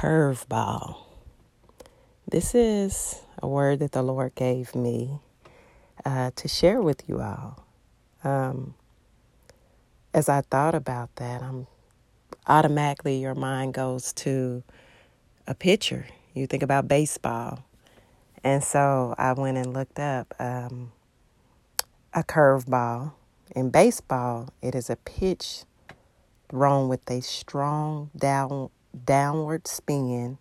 curveball. This is a word that the Lord gave me uh, to share with you all. Um, as I thought about that, I'm automatically your mind goes to a pitcher. You think about baseball, and so I went and looked up um, a curveball. In baseball, it is a pitch thrown with a strong down downward spin,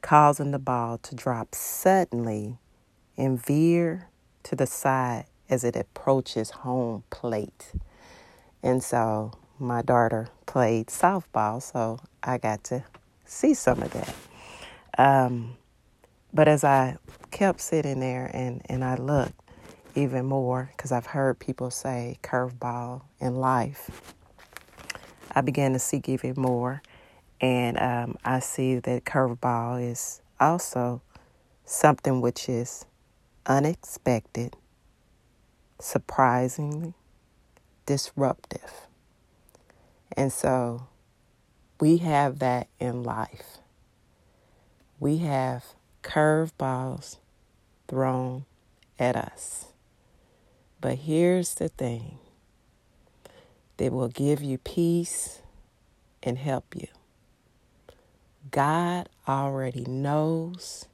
causing the ball to drop suddenly and veer to the side as it approaches home plate. And so my daughter played softball, so I got to see some of that. Um, but as I kept sitting there and, and I looked even more, because I've heard people say curveball in life, I began to seek even more. And um, I see that curveball is also something which is unexpected, surprisingly disruptive. And so we have that in life. We have curveballs thrown at us. But here's the thing that will give you peace and help you. God already knows,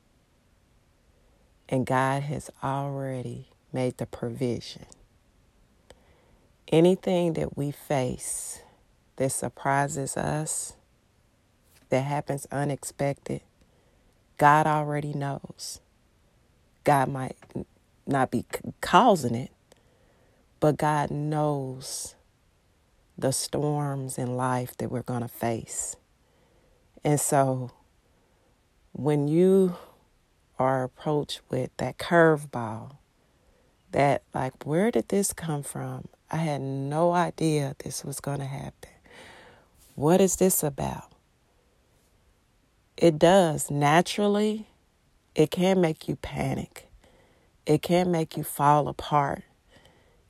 and God has already made the provision. Anything that we face that surprises us, that happens unexpected, God already knows. God might not be causing it, but God knows the storms in life that we're going to face. And so when you are approached with that curveball, that like, where did this come from? I had no idea this was going to happen. What is this about? It does naturally, it can make you panic. It can make you fall apart.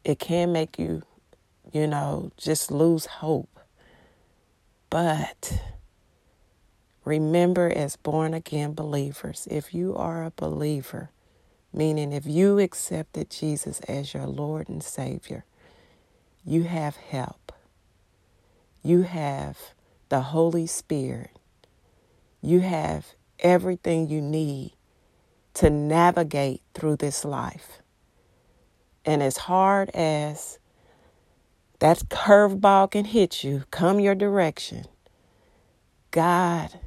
It can make you, you know, just lose hope. But remember, as born again believers, if you are a believer, meaning if you accepted Jesus as your Lord and Savior, you have help. You have the Holy Spirit. You have everything you need to navigate through this life. And as hard as that curveball can hit you, come your direction, God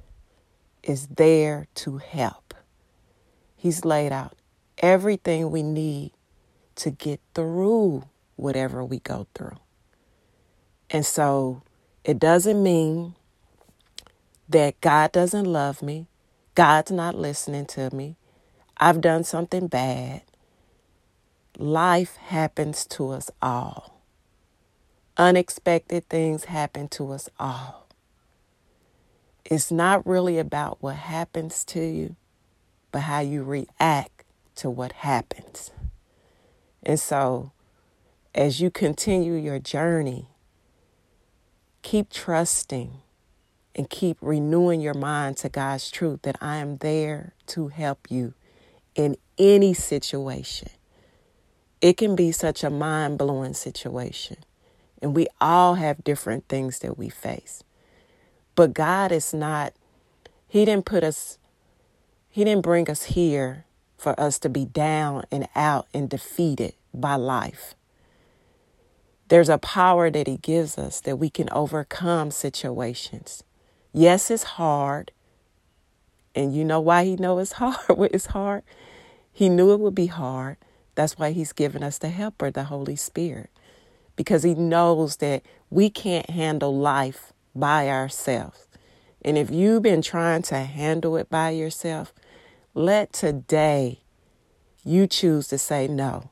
is there to help. He's laid out everything we need to get through whatever we go through. And so it doesn't mean that God doesn't love me, God's not listening to me, I've done something bad. Life happens to us all. Unexpected things happen to us all. It's not really about what happens to you, but how you react to what happens. And so as you continue your journey, keep trusting and keep renewing your mind to God's truth that I am there to help you in any situation. It can be such a mind blowing situation, and we all have different things that we face. But God is not, He didn't put us, He didn't bring us here for us to be down and out and defeated by life. There's a power that He gives us that we can overcome situations. Yes, it's hard. And you know why He know it's hard? it's hard. He knew it would be hard. That's why He's given us the helper, the Holy Spirit, because He knows that we can't handle life by ourselves. And if you've been trying to handle it by yourself, let today you choose to say, No,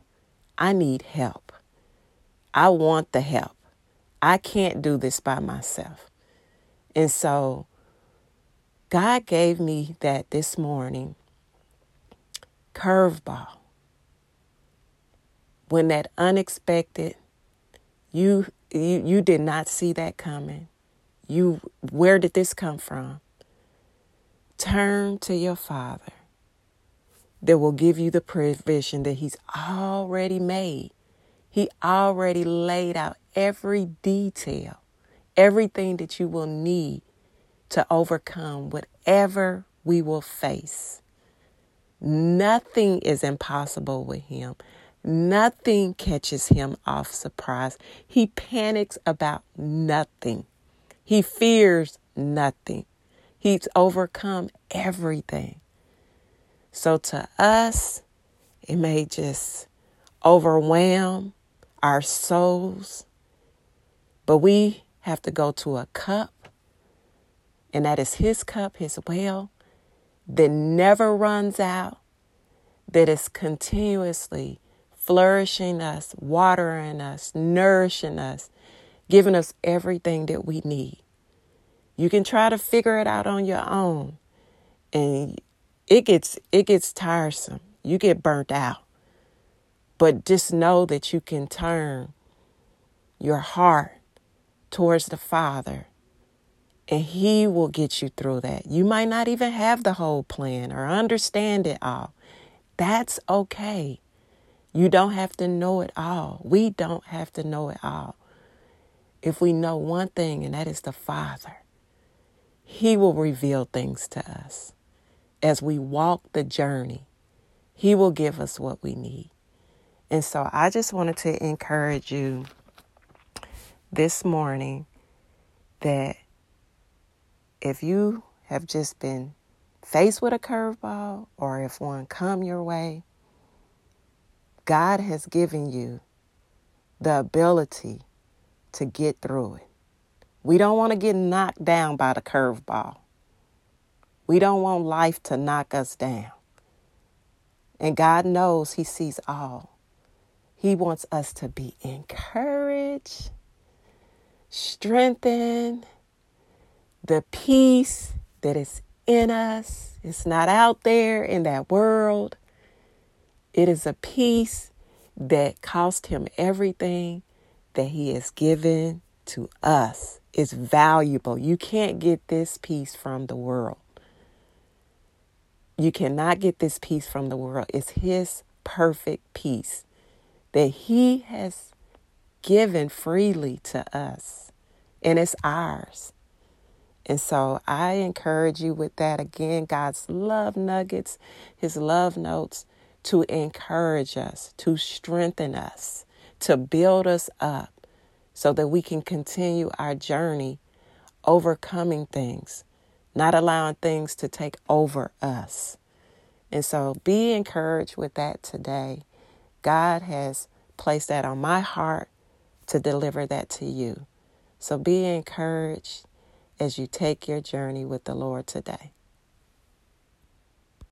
I need help. I want the help. I can't do this by myself. And so God gave me that this morning curveball. When that unexpected, you you you did not see that coming. You where did this come from? Turn to your Father that will give you the provision that He's already made. He already laid out every detail, everything that you will need to overcome whatever we will face. Nothing is impossible with Him. Nothing catches him off surprise. He panics about nothing. He fears nothing. He's overcome everything. So to us, it may just overwhelm our souls, but we have to go to a cup, and that is His cup, His well, that never runs out, that is continuously flourishing us, watering us, nourishing us, giving us everything that we need. You can try to figure it out on your own and it gets it gets tiresome. You get burnt out. But just know that you can turn your heart towards the Father and He will get you through that. You might not even have the whole plan or understand it all. That's okay. You don't have to know it all. We don't have to know it all. If we know one thing, and that is the Father, He will reveal things to us. As we walk the journey, He will give us what we need. And so I just wanted to encourage you this morning that if you have just been faced with a curveball or if one come your way, God has given you the ability to get through it. We don't want to get knocked down by the curveball. We don't want life to knock us down. And God knows He sees all. He wants us to be encouraged, strengthened, the peace that is in us. It's not out there in that world. It is a peace that cost him everything that he has given to us. is valuable. You can't get this peace from the world. You cannot get this peace from the world. It's his perfect peace that he has given freely to us, and it's ours. And so I encourage you with that again, God's love nuggets, his love notes to encourage us, to strengthen us, to build us up so that we can continue our journey overcoming things, not allowing things to take over us. And so be encouraged with that today. God has placed that on my heart to deliver that to you. So be encouraged as you take your journey with the Lord today.